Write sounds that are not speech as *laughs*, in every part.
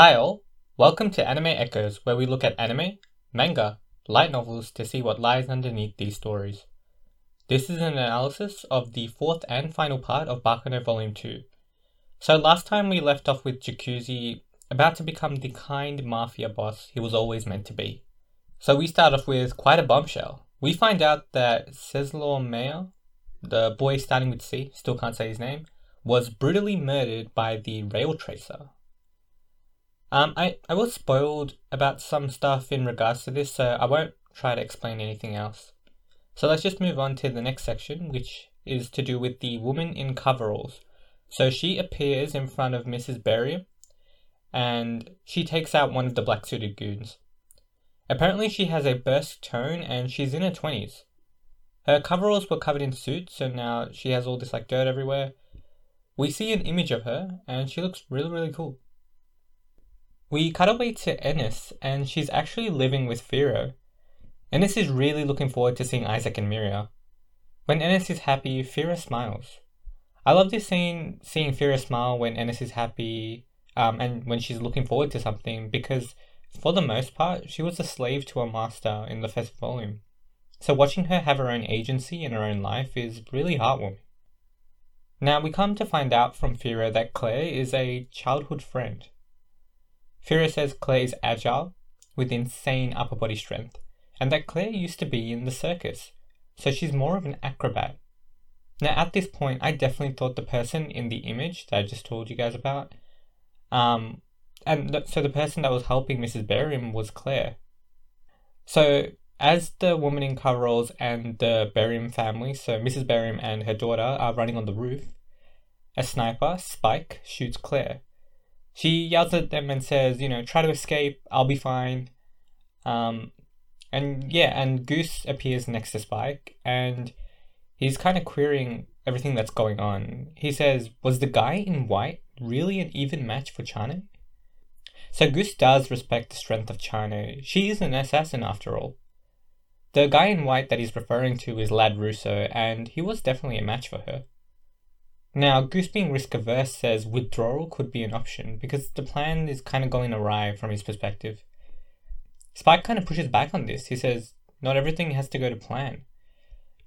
Hi all, welcome to Anime Echoes, where we look at anime, manga, light novels to see what lies underneath these stories. This is an analysis of the fourth and final part of Baccano Volume 2. So last time we left off with Jacuzzi about to become the kind mafia boss he was always meant to be. So we start off with quite a bombshell. We find out that Czeslaw Meyer, the boy starting with C, still can't say his name, was brutally murdered by the rail tracer. Um, I, I was spoiled about some stuff in regards to this, so I won't try to explain anything else. So let's just move on to the next section, which is to do with the woman in coveralls. So she appears in front of Mrs. Berry, and she takes out one of the black suited goons. Apparently, she has a burst tone and she's in her 20s. Her coveralls were covered in soot, so now she has all this like dirt everywhere. We see an image of her, and she looks really, really cool. We cut away to Ennis, and she's actually living with Firo. Ennis is really looking forward to seeing Isaac and Miria. When Ennis is happy, Firo smiles. I love this scene, seeing Firo smile when Ennis is happy um, and when she's looking forward to something, because for the most part, she was a slave to her master in the first volume. So watching her have her own agency in her own life is really heartwarming. Now we come to find out from Firo that Claire is a childhood friend. Firo says Claire is agile, with insane upper body strength, and that Claire used to be in the circus, so she's more of an acrobat. Now, at this point, I definitely thought the person in the image that I just told you guys about, um, and th- so the person that was helping Mrs. Beriam was Claire. So, as the woman in coveralls and the Beriam family, so Mrs. Beriam and her daughter, are running on the roof, a sniper, Spike, shoots Claire. She yells at them and says, you know, try to escape, I'll be fine. Um, and yeah, and Goose appears next to Spike and he's kind of querying everything that's going on. He says, Was the guy in white really an even match for Chane? So Goose does respect the strength of Chane. She is an assassin after all. The guy in white that he's referring to is Ladd Russo, and he was definitely a match for her. Now, Goose being risk averse says withdrawal could be an option because the plan is kind of going awry from his perspective. Spike kind of pushes back on this. He says, not everything has to go to plan.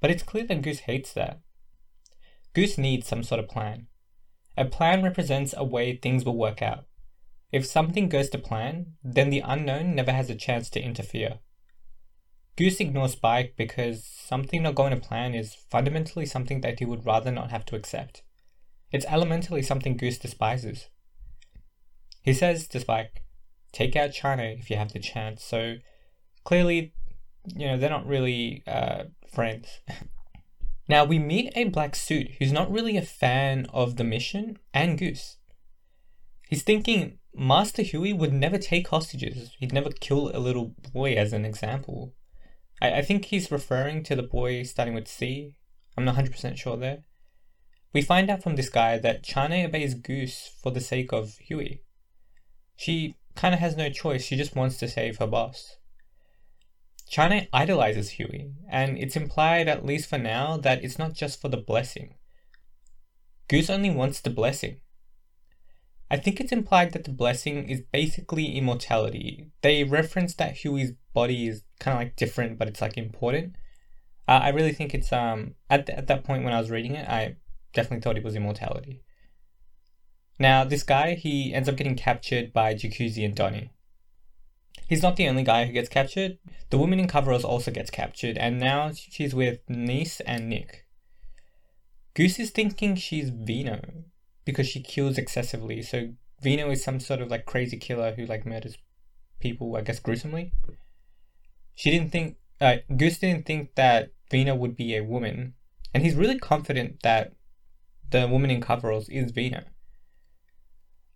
But it's clear that Goose hates that. Goose needs some sort of plan. A plan represents a way things will work out. If something goes to plan, then the unknown never has a chance to interfere. Goose ignores Spike because something not going to plan is fundamentally something that he would rather not have to accept. It's elementally something Goose despises. He says to Spike, take out Chane if you have the chance, so clearly, you know, they're not really uh, friends. *laughs* now, we meet a black suit who's not really a fan of the mission and Goose. He's thinking Master Huey would never take hostages, he'd never kill a little boy, as an example. I, I think he's referring to the boy starting with C. I'm not 100% sure there. We find out from this guy that Chane obeys Goose for the sake of Huey. She kind of has no choice, she just wants to save her boss. Chane idolizes Huey, and it's implied, at least for now, that it's not just for the blessing. Goose only wants the blessing. I think it's implied that the blessing is basically immortality. They reference that Huey's body is kind of like different, but it's like important. Uh, I really think it's um at th- at that point when I was reading it, I definitely thought it was immortality. Now, this guy, he ends up getting captured by Jacuzzi and Donny. He's not the only guy who gets captured. The woman in coveralls also gets captured, and now she's with Nice and Nick. Goose is thinking she's Vino because she kills excessively. So Vino is some sort of like crazy killer who like murders people, I guess, gruesomely. She didn't think, uh, Goose didn't think that Vino would be a woman, and he's really confident that the woman in coveralls is Vino.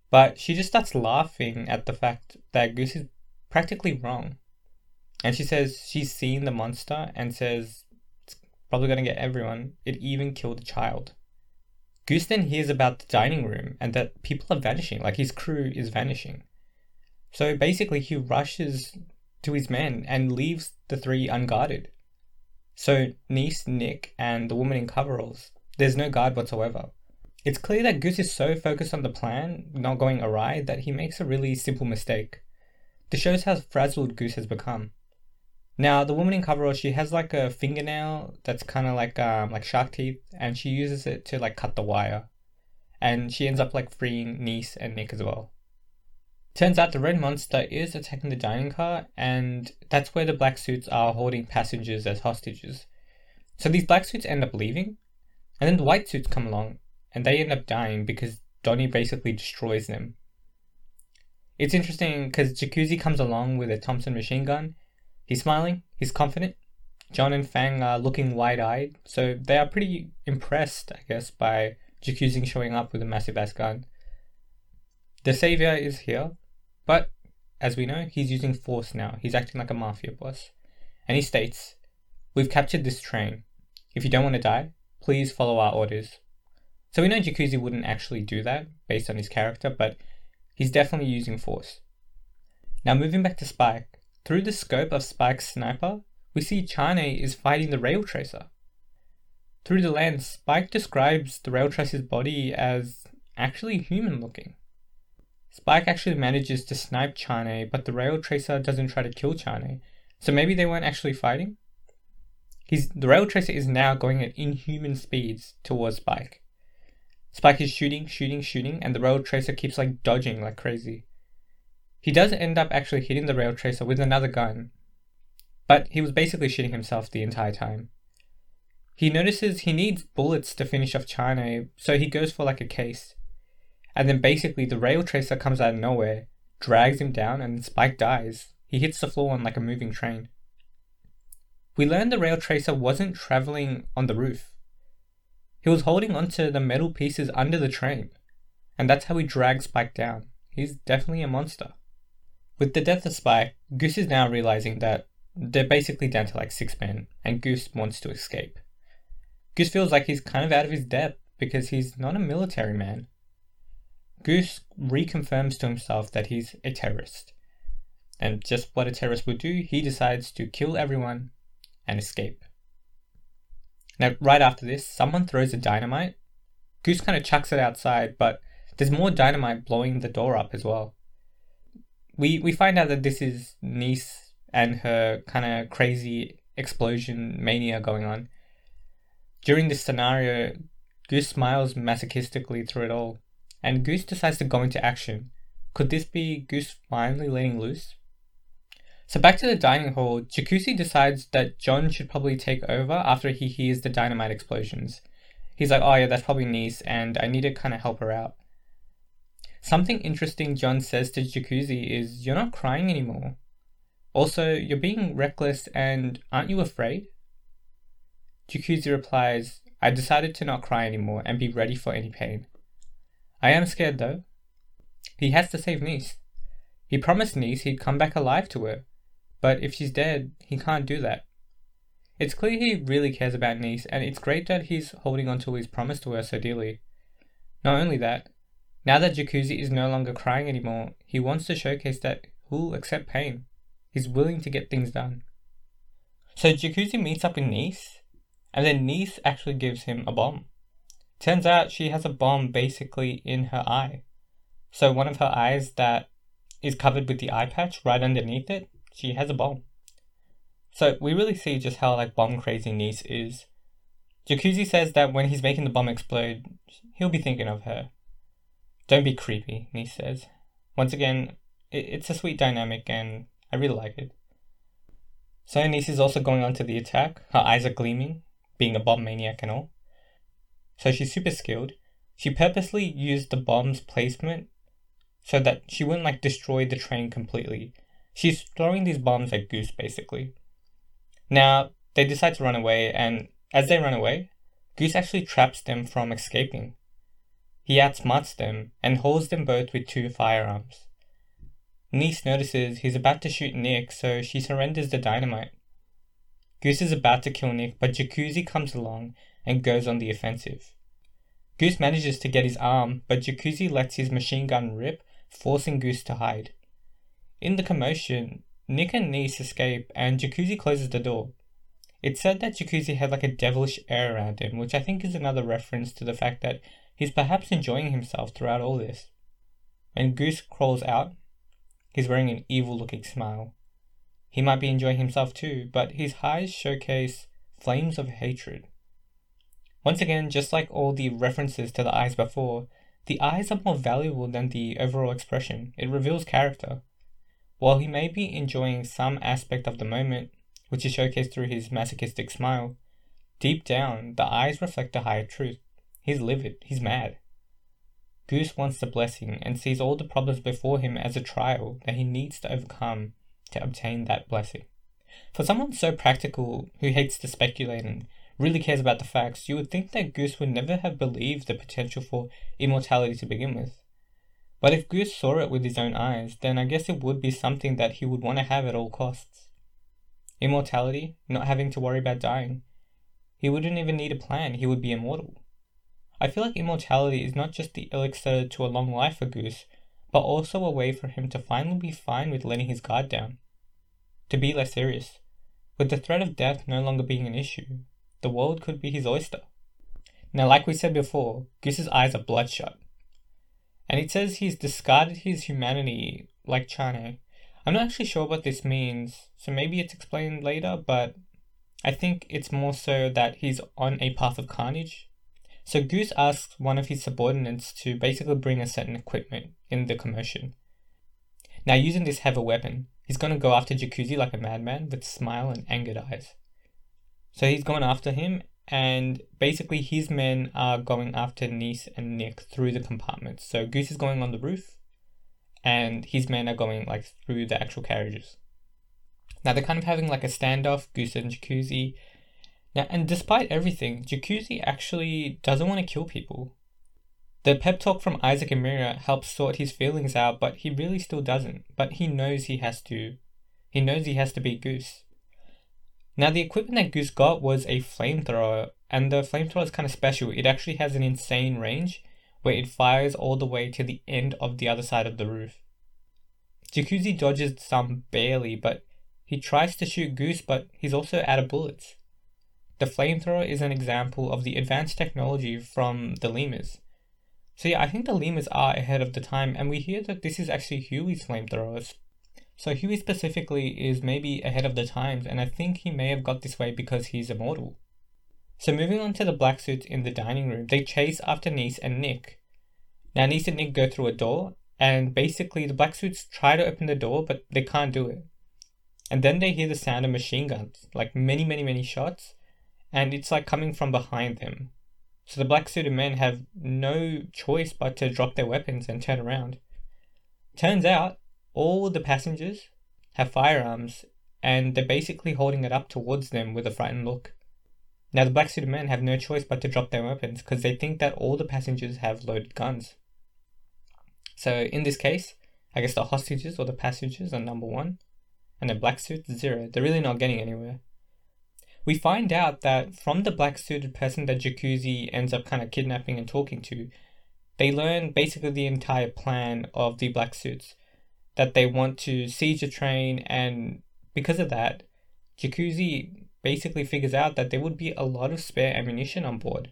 But she just starts laughing at the fact that Goose is practically wrong. And she says she's seen the monster and says it's probably gonna get everyone. It even killed a child. Goose then hears about the dining room and that people are vanishing, like his crew is vanishing. So basically, he rushes to his men and leaves the three unguarded. So Nice, Nick, and the woman in coveralls, there's no guard whatsoever. It's clear that Goose is so focused on the plan not going awry that he makes a really simple mistake. This shows how frazzled Goose has become. Now, the woman in coverall, she has like a fingernail that's kind of like um like shark teeth, and she uses it to like cut the wire, and she ends up like freeing Nice and Nick as well. Turns out the red monster is attacking the dining car, and that's where the black suits are holding passengers as hostages. So these black suits end up leaving, and then the white suits come along, and they end up dying because Donny basically destroys them. It's interesting because Jacuzzi comes along with a Thompson machine gun. He's smiling, he's confident. John and Fang are looking wide eyed, so they are pretty impressed, I guess, by Jacuzzi showing up with a massive ass gun. The savior is here, but as we know, he's using force now. He's acting like a mafia boss. And he states, We've captured this train. If you don't want to die, please follow our orders. So we know Jacuzzi wouldn't actually do that based on his character, but he's definitely using force. Now moving back to Spike, through the scope of Spike's sniper, we see Chane is fighting the rail tracer. Through the lens, Spike describes the rail tracer's body as actually human looking. Spike actually manages to snipe Chane, but the rail tracer doesn't try to kill Chane, so maybe they weren't actually fighting? The rail tracer is now going at inhuman speeds towards Spike. Spike is shooting, shooting, shooting, and the rail tracer keeps like dodging like crazy. He does end up actually hitting the rail tracer with another gun, but he was basically shooting himself the entire time. He notices he needs bullets to finish off Chane, so he goes for like a case. And then basically the rail tracer comes out of nowhere, drags him down, and Spike dies. He hits the floor on like a moving train. We learned the rail tracer wasn't traveling on the roof. He was holding onto the metal pieces under the train, and that's how he dragged Spike down. He's definitely a monster. With the death of Spike, Goose is now realizing that they're basically down to like six men, and Goose wants to escape. Goose feels like he's kind of out of his depth because he's not a military man. Goose reconfirms to himself that he's a terrorist. And just what a terrorist would do, he decides to kill everyone and escape. Now, right after this, someone throws a dynamite. Goose kind of chucks it outside, but there's more dynamite blowing the door up as well. We we find out that this is Nice and her kind of crazy explosion mania going on. During this scenario, Goose smiles masochistically through it all, and Goose decides to go into action. Could this be Goose finally letting loose? So back to the dining hall, Jacuzzi decides that John should probably take over after he hears the dynamite explosions. He's like, oh yeah, that's probably Nice, and I need to kind of help her out. Something interesting John says to Jacuzzi is, You're not crying anymore. Also, you're being reckless and aren't you afraid? Jacuzzi replies, I decided to not cry anymore and be ready for any pain. I am scared though. He has to save Nice. He promised Nice he'd come back alive to her, but if she's dead, he can't do that. It's clear he really cares about Nice, and it's great that he's holding on to his promise to her so dearly. Not only that, now that Jacuzzi is no longer crying anymore, he wants to showcase that he'll accept pain. He's willing to get things done. So Jacuzzi meets up with Nice, and then Nice actually gives him a bomb. Turns out she has a bomb basically in her eye. So one of her eyes that is covered with the eye patch right underneath it she has a bomb. So we really see just how like bomb crazy Nice is. Jacuzzi says that when he's making the bomb explode, he'll be thinking of her. Don't be creepy, Nice says. Once again, it's a sweet dynamic and I really like it. So Nice is also going on to the attack. Her eyes are gleaming, being a bomb maniac and all. So she's super skilled. She purposely used the bomb's placement so that she wouldn't like destroy the train completely. She's throwing these bombs at Goose, basically. Now, they decide to run away, and as they run away, Goose actually traps them from escaping. He outsmarts them and holds them both with two firearms. Nice notices he's about to shoot Nick, so she surrenders the dynamite. Goose is about to kill Nick, but Jacuzzi comes along and goes on the offensive. Goose manages to get his arm, but Jacuzzi lets his machine gun rip, forcing Goose to hide. In the commotion, Nick and Nice escape and Jacuzzi closes the door. It's said that Jacuzzi had like a devilish air around him, which I think is another reference to the fact that he's perhaps enjoying himself throughout all this. When Goose crawls out, he's wearing an evil looking smile. He might be enjoying himself too, but his eyes showcase flames of hatred. Once again, just like all the references to the eyes before, the eyes are more valuable than the overall expression. It reveals character. While he may be enjoying some aspect of the moment, which is showcased through his masochistic smile, deep down the eyes reflect a higher truth. He's livid, he's mad. Goose wants the blessing and sees all the problems before him as a trial that he needs to overcome to obtain that blessing. For someone so practical who hates to speculate and really cares about the facts, you would think that Goose would never have believed the potential for immortality to begin with. But if Goose saw it with his own eyes, then I guess it would be something that he would want to have at all costs. Immortality, not having to worry about dying. He wouldn't even need a plan, he would be immortal. I feel like immortality is not just the elixir to a long life for Goose, but also a way for him to finally be fine with letting his guard down. To be less serious. With the threat of death no longer being an issue, the world could be his oyster. Now, like we said before, Goose's eyes are bloodshot. And it says he's discarded his humanity like Chane. I'm not actually sure what this means, so maybe it's explained later, but I think it's more so that he's on a path of carnage. So Goose asks one of his subordinates to basically bring a certain equipment in the commotion. Now, using this heavy weapon, he's to go after Jacuzzi like a madman with smile and angered eyes. So he's going after him, and basically his men are going after Nice and Nick through the compartments. So Goose is going on the roof, and his men are going like through the actual carriages. Now they're kind of having like a standoff, Goose and Jacuzzi. Now, and despite everything, Jacuzzi actually doesn't want to kill people. The pep talk from Isaac and Miria helps sort his feelings out, but he really still doesn't. But he knows he has to. He knows he has to beat Goose. Now, the equipment that Goose got was a flamethrower, and the flamethrower is kind of special. It actually has an insane range where it fires all the way to the end of the other side of the roof. Jacuzzi dodges some barely, but he tries to shoot Goose, but he's also out of bullets. The flamethrower is an example of the advanced technology from the lemurs. So yeah, I think the lemurs are ahead of the time, and we hear that this is actually Huey's flamethrowers. So Huey specifically is maybe ahead of the times, and I think he may have got this way because he's immortal. So moving on to the black suits in the dining room, they chase after Nice and Nick. Now Nice and Nick go through a door, and basically the black suits try to open the door, but they can't do it. And then they hear the sound of machine guns, like many, many, many shots, and it's like coming from behind them. So the black suited men have no choice but to drop their weapons and turn around. Turns out all the passengers have firearms and they're basically holding it up towards them with a frightened look. Now, the black suited men have no choice but to drop their weapons because they think that all the passengers have loaded guns. So, in this case, I guess the hostages or the passengers are number one, and the black suits zero. They're really not getting anywhere. We find out that from the black suited person that Jacuzzi ends up kind of kidnapping and talking to, they learn basically the entire plan of the black suits that they want to seize a train, and because of that, Jacuzzi basically figures out that there would be a lot of spare ammunition on board.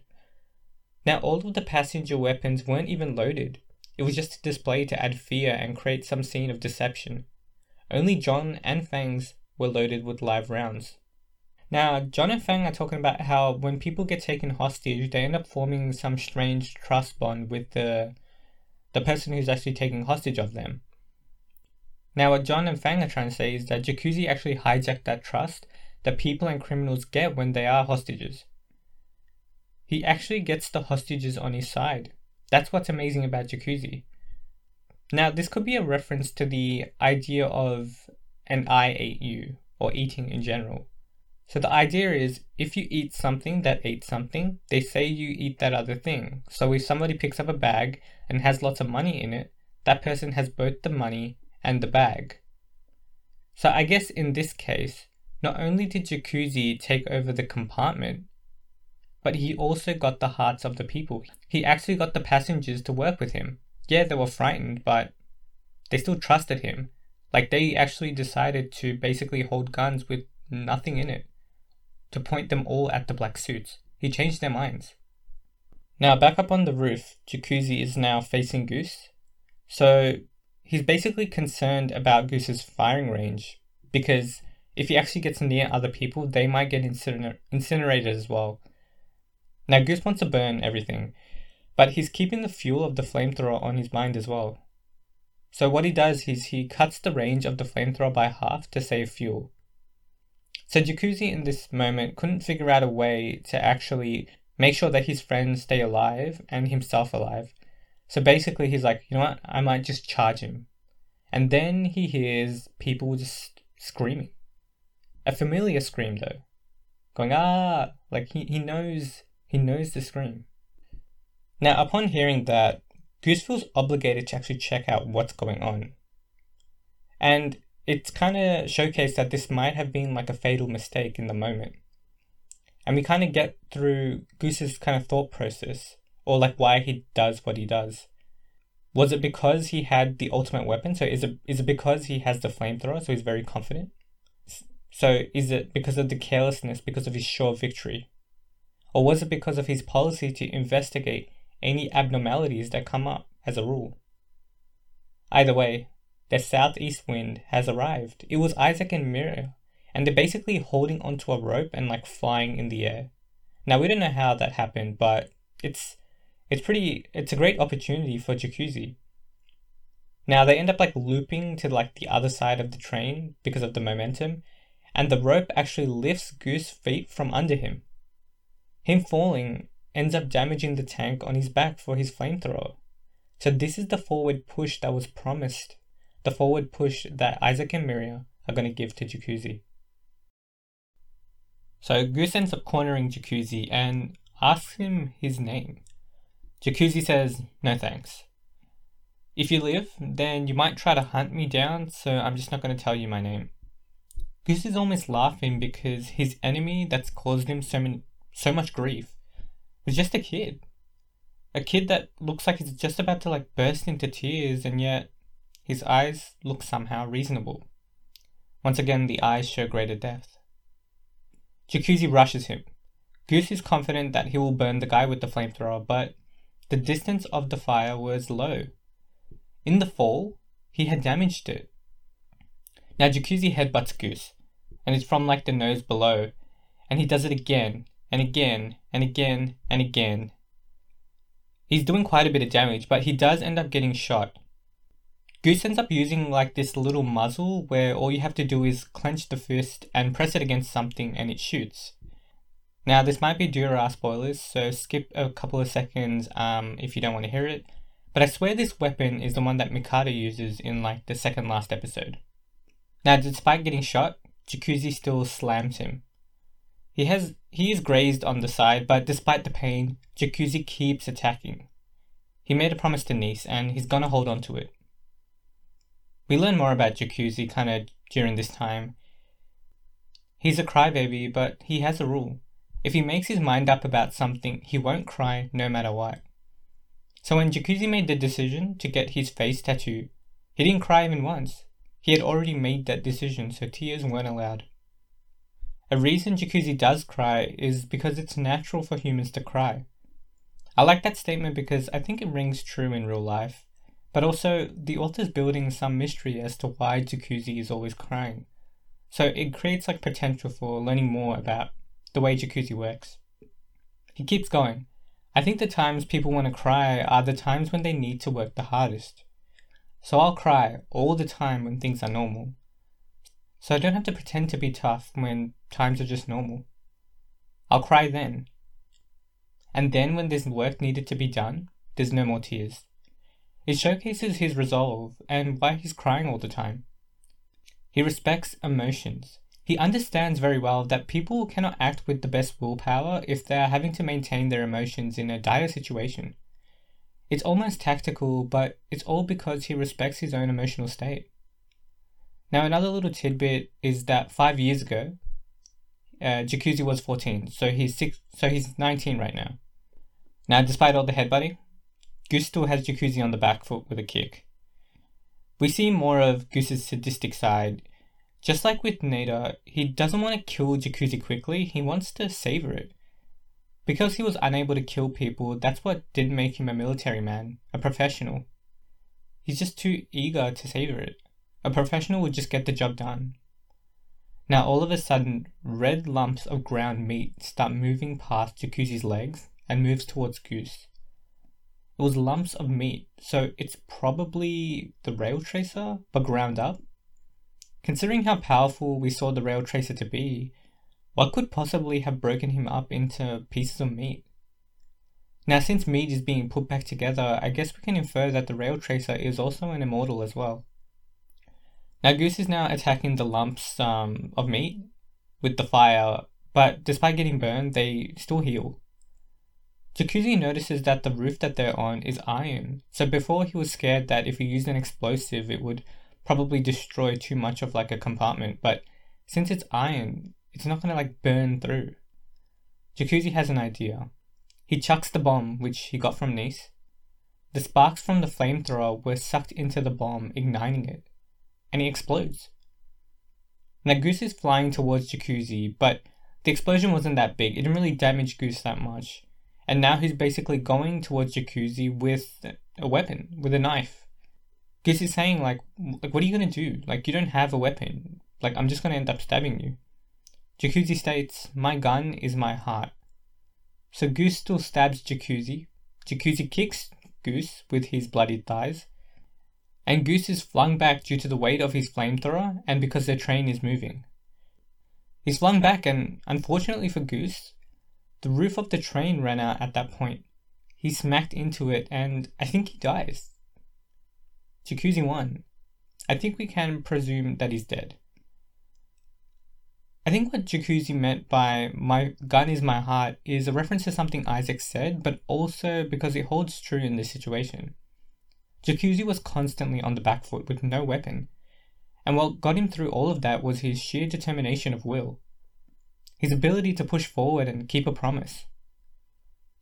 Now, all of the passenger weapons weren't even loaded, it was just a display to add fear and create some scene of deception. Only John and Fangs were loaded with live rounds. Now, John and Fang are talking about how when people get taken hostage, they end up forming some strange trust bond with the the person who's actually taking hostage of them. Now, what John and Fang are trying to say is that Jacuzzi actually hijacked that trust that people and criminals get when they are hostages. He actually gets the hostages on his side. That's what's amazing about Jacuzzi. Now, this could be a reference to the idea of an I ate you, or eating in general. So the idea is if you eat something that ate something, they say you eat that other thing. So if somebody picks up a bag and has lots of money in it, that person has both the money and the bag. So I guess in this case, not only did Jacuzzi take over the compartment, but he also got the hearts of the people. He actually got the passengers to work with him. Yeah, they were frightened, but they still trusted him. Like they actually decided to basically hold guns with nothing in it, to point them all at the black suits. He changed their minds. Now, back up on the roof, Jacuzzi is now facing Goose. So he's basically concerned about Goose's firing range because if he actually gets near other people, they might get inciner- incinerated as well. Now, Goose wants to burn everything, but he's keeping the fuel of the flamethrower on his mind as well. So, what he does is he cuts the range of the flamethrower by half to save fuel. So, Jacuzzi in this moment couldn't figure out a way to actually make sure that his friends stay alive and himself alive. So, basically, he's like, you know what, I might just charge him. And then he hears people just screaming. A familiar scream, though. Going, ah, like he, he knows he knows the scream. Now, upon hearing that, Goose feels obligated to actually check out what's going on. And it's kind of showcased that this might have been like a fatal mistake in the moment. And we kind of get through Goose's kind of thought process, or like why he does what he does. Was it because he had the ultimate weapon? So is it is it because he has the flamethrower, so he's very confident? So is it because of the carelessness, because of his sure victory? Or was it because of his policy to investigate any abnormalities that come up as a rule? Either way, the southeast wind has arrived. It was Isaac and Miria, and they're basically holding onto a rope and like flying in the air. Now we don't know how that happened, but it's it's pretty it's a great opportunity for Jacuzzi. Now they end up like looping to like the other side of the train because of the momentum, and the rope actually lifts Goose's feet from under him. Him falling ends up damaging the tank on his back for his flamethrower. So this is the forward push that was promised, the forward push that Isaac and Miria are going to give to Jacuzzi. So Goose ends up cornering Jacuzzi and asks him his name. Jacuzzi says, no thanks. If you live, then you might try to hunt me down, so I'm just not going to tell you my name. Goose is almost laughing because his enemy that's caused him so many so much grief was just a kid. A kid that looks like he's just about to like burst into tears and yet his eyes look somehow reasonable. Once again, the eyes show greater depth. Jacuzzi rushes him. Goose is confident that he will burn the guy with the flamethrower, but the distance of the fire was low. In the fall, he had damaged it. Now Jacuzzi headbutts Goose, and it's from like the nose below, and he does it again and again and again and again. He's doing quite a bit of damage, but he does end up getting shot. Goose ends up using like this little muzzle where all you have to do is clench the fist and press it against something and it shoots. Now this might be Dura spoilers, so skip a couple of seconds um, if you don't want to hear it. But I swear this weapon is the one that Mikado uses in like the second last episode. Now despite getting shot, Jacuzzi still slams him. He has he is grazed on the side, but despite the pain, Jacuzzi keeps attacking. He made a promise to Nice, and he's gonna hold on to it. We learn more about Jacuzzi kind of during this time. He's a crybaby, but he has a rule. If he makes his mind up about something, he won't cry no matter what. So when Jacuzzi made the decision to get his face tattoo, he didn't cry even once. He had already made that decision, so tears weren't allowed. A reason Jacuzzi does cry is because it's natural for humans to cry. I like that statement because I think it rings true in real life, but also the author's building some mystery as to why Jacuzzi is always crying. So it creates like potential for learning more about the way Jacuzzi works. He keeps going. I think the times people want to cry are the times when they need to work the hardest. So I'll cry all the time when things are normal. So I don't have to pretend to be tough when times are just normal. I'll cry then. And then when there's work needed to be done, there's no more tears. It showcases his resolve and why he's crying all the time. He respects emotions. He understands very well that people cannot act with the best willpower if they are having to maintain their emotions in a dire situation. It's almost tactical, but it's all because he respects his own emotional state. Now, another little tidbit is that five years ago, uh, Jacuzzi was 14, so he's six, so he's 19 right now. Now, despite all the headbutting, Goose still has Jacuzzi on the back foot with a kick. We see more of Goose's sadistic side. Just like with Nader, he doesn't want to kill Jacuzzi quickly, he wants to savor it. Because he was unable to kill people, that's what did make him a military man, a professional. He's just too eager to savor it. A professional would just get the job done. Now, all of a sudden, red lumps of ground meat start moving past Jacuzzi's legs and moves towards Goose. It was lumps of meat, so it's probably the rail tracer, but ground up. Considering how powerful we saw the rail tracer to be, what could possibly have broken him up into pieces of meat? Now, since meat is being put back together, I guess we can infer that the rail tracer is also an immortal as well. Now, Goose is now attacking the lumps um, of meat with the fire, but despite getting burned, they still heal. Jacuzzi notices that the roof that they're on is iron, so before he was scared that if he used an explosive it would probably destroy too much of like a compartment, but since it's iron, it's not gonna like burn through. Jacuzzi has an idea. He chucks the bomb, which he got from Nice. The sparks from the flamethrower were sucked into the bomb, igniting it, and he explodes. Now Goose is flying towards Jacuzzi, but the explosion wasn't that big. It didn't really damage Goose that much and now he's basically going towards Jacuzzi with a weapon, with a knife. Goose is saying like, like, what are you gonna do? Like, you don't have a weapon. Like, I'm just gonna end up stabbing you. Jacuzzi states, "My gun is my heart." So Goose still stabs Jacuzzi. Jacuzzi kicks Goose with his bloodied thighs, and Goose is flung back due to the weight of his flamethrower and because their train is moving. He's flung back, and unfortunately for Goose, the roof of the train ran out at that point. He smacked into it and I think he dies. Jacuzzi won. I think we can presume that he's dead. I think what Jacuzzi meant by my gun is my heart is a reference to something Isaac said, but also because it holds true in this situation. Jacuzzi was constantly on the back foot with no weapon, and what got him through all of that was his sheer determination of will his ability to push forward and keep a promise.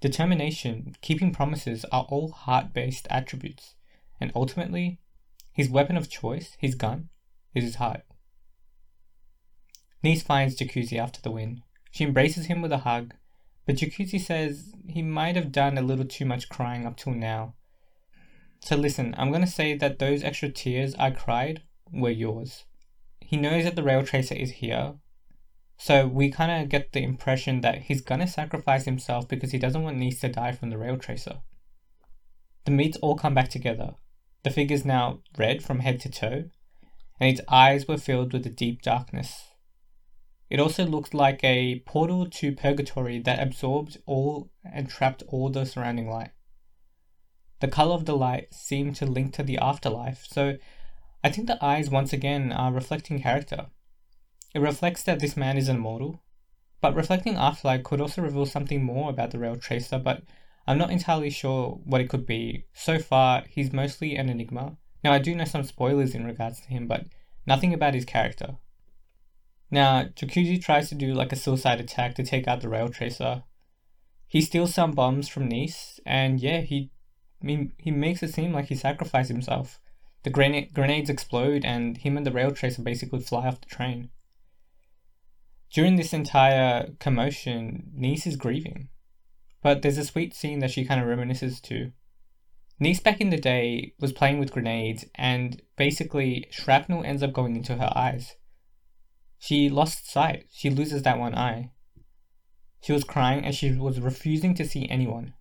Determination, keeping promises are all heart based attributes, and ultimately, his weapon of choice, his gun, is his heart. Nice finds Jacuzzi after the win. She embraces him with a hug, but Jacuzzi says he might have done a little too much crying up till now. So listen, I'm gonna say that those extra tears I cried were yours. He knows that the rail tracer is here, so we kind of get the impression that he's gonna sacrifice himself because he doesn't want Nice to die from the rail tracer. The meats all come back together. The figure's now red from head to toe, and its eyes were filled with a deep darkness. It also looked like a portal to purgatory that absorbed all and trapped all the surrounding light. The color of the light seemed to link to the afterlife, so I think the eyes once again are reflecting character. It reflects that this man is immortal, but reflecting Afterlife could also reveal something more about the Rail Tracer, but I'm not entirely sure what it could be. So far, he's mostly an enigma. Now, I do know some spoilers in regards to him, but nothing about his character. Now, Jacuzzi tries to do like a suicide attack to take out the Rail Tracer. He steals some bombs from Nice, and yeah, he, he, he makes it seem like he sacrificed himself. The grenades explode, and him and the Rail Tracer basically fly off the train. During this entire commotion, Nice is grieving. But there's a sweet scene that she kind of reminisces to. Nice back in the day was playing with grenades, and basically, shrapnel ends up going into her eyes. She lost sight, she loses that one eye. She was crying and she was refusing to see anyone.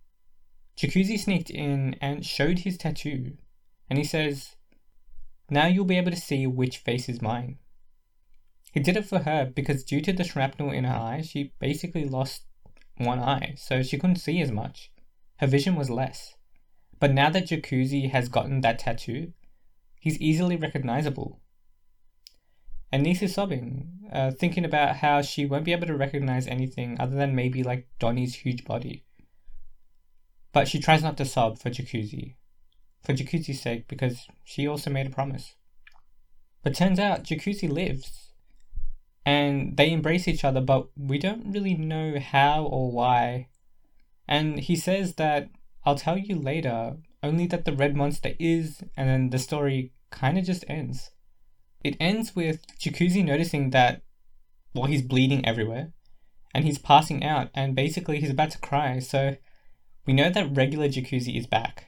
Jacuzzi sneaked in and showed his tattoo, and he says, Now you'll be able to see which face is mine. He did it for her because due to the shrapnel in her eye, she basically lost one eye, so she couldn't see as much. Her vision was less. But now that Jacuzzi has gotten that tattoo, he's easily recognizable. And Nice is sobbing, uh, thinking about how she won't be able to recognize anything other than maybe like Donny's huge body. But she tries not to sob for Jacuzzi, for Jacuzzi's sake, because she also made a promise. But turns out Jacuzzi lives, and they embrace each other, but we don't really know how or why. And he says that I'll tell you later, only that the red monster is, and then the story kind of just ends. It ends with Jacuzzi noticing that, well, he's bleeding everywhere, and he's passing out, and basically he's about to cry, so we know that regular Jacuzzi is back.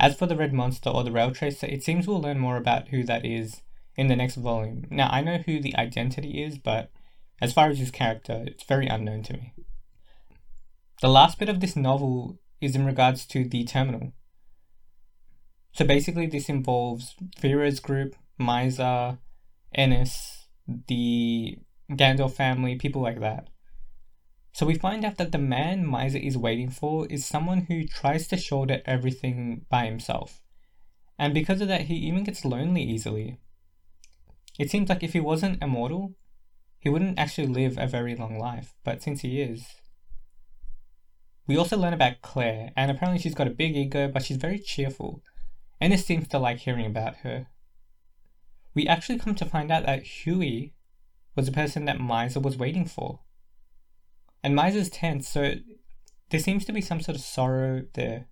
As for the Red Monster or the Rail Tracer, it seems we'll learn more about who that is in the next volume. Now, I know who the identity is, but as far as his character, it's very unknown to me. The last bit of this novel is in regards to the terminal. So basically, this involves Firo's group, Maiza, Ennis, the Gandor family, people like that. So we find out that the man Maiza is waiting for is someone who tries to shoulder everything by himself. And because of that, he even gets lonely easily. It seems like if he wasn't immortal, he wouldn't actually live a very long life, but since he is. We also learn about Claire, and apparently she's got a big ego, but she's very cheerful. Ennis seems to like hearing about her. We actually come to find out that Huey was the person that Maiza was waiting for. And Maiza's tense, so there seems to be some sort of sorrow there.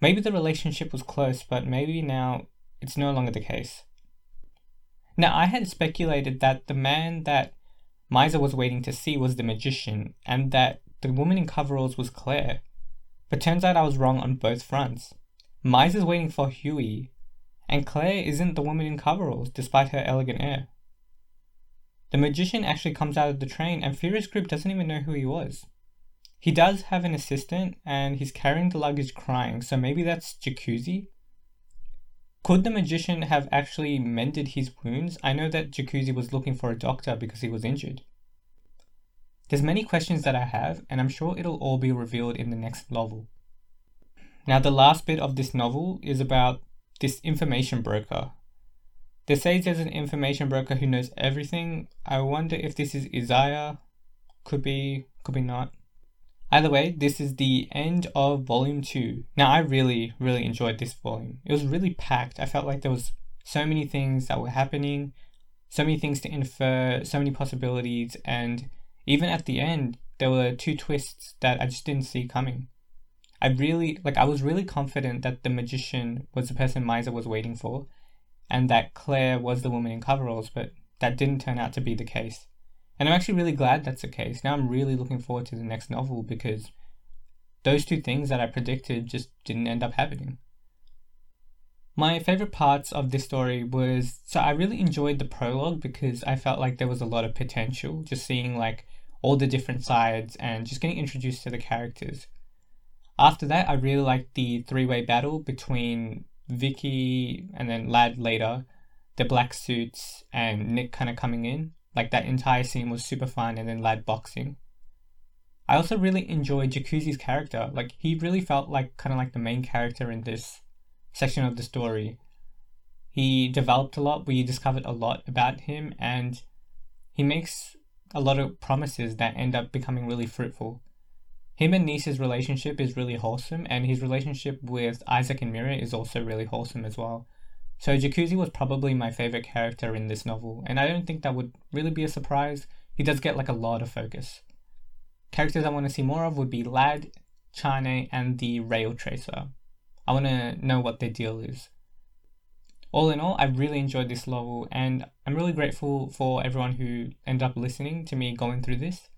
Maybe the relationship was close, but maybe now it's no longer the case. Now, I had speculated that the man that Maiza was waiting to see was the magician, and that the woman in coveralls was Claire. But turns out I was wrong on both fronts. Maiza's waiting for Huey, and Claire isn't the woman in coveralls, despite her elegant air. The magician actually comes out of the train, and Firo's group doesn't even know who he was. He does have an assistant, and he's carrying the luggage crying, so maybe that's Jacuzzi? Could the magician have actually mended his wounds? I know that Jacuzzi was looking for a doctor because he was injured. There's many questions that I have, and I'm sure it'll all be revealed in the next novel. Now, the last bit of this novel is about this information broker. They say there's an information broker who knows everything. I wonder if this is Izaya. Could be, could be not. Either way, this is the end of volume two. Now, I really, really enjoyed this volume. It was really packed. I felt like there was so many things that were happening, so many things to infer, so many possibilities, and even at the end, there were two twists that I just didn't see coming. I really, like, I was really confident that the magician was the person Maiza was waiting for, and that Claire was the woman in coveralls, but that didn't turn out to be the case. And I'm actually really glad that's the case. Now I'm really looking forward to the next novel because those two things that I predicted just didn't end up happening. My favorite parts of this story was so I really enjoyed the prologue because I felt like there was a lot of potential, just seeing like all the different sides and just getting introduced to the characters. After that, I really liked the three way battle between Vicky and then Ladd later, the black suits, and Nick kind of coming in. Like that entire scene was super fun, and then lad boxing. I also really enjoyed Jacuzzi's character. Like he really felt like kind of like the main character in this section of the story. He developed a lot. We discovered a lot about him, and he makes a lot of promises that end up becoming really fruitful. Him and Nice's relationship is really wholesome, and his relationship with Isaac and Miria is also really wholesome as well. So Jacuzzi was probably my favorite character in this novel, and I don't think that would really be a surprise. He does get like a lot of focus. Characters I want to see more of would be Ladd, Chane, and the Rail Tracer. I want to know what their deal is. All in all, I really enjoyed this novel, and I'm really grateful for everyone who ended up listening to me going through this.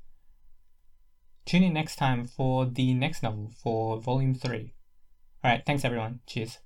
Tune in next time for the next novel for Volume 3. Alright, thanks everyone. Cheers.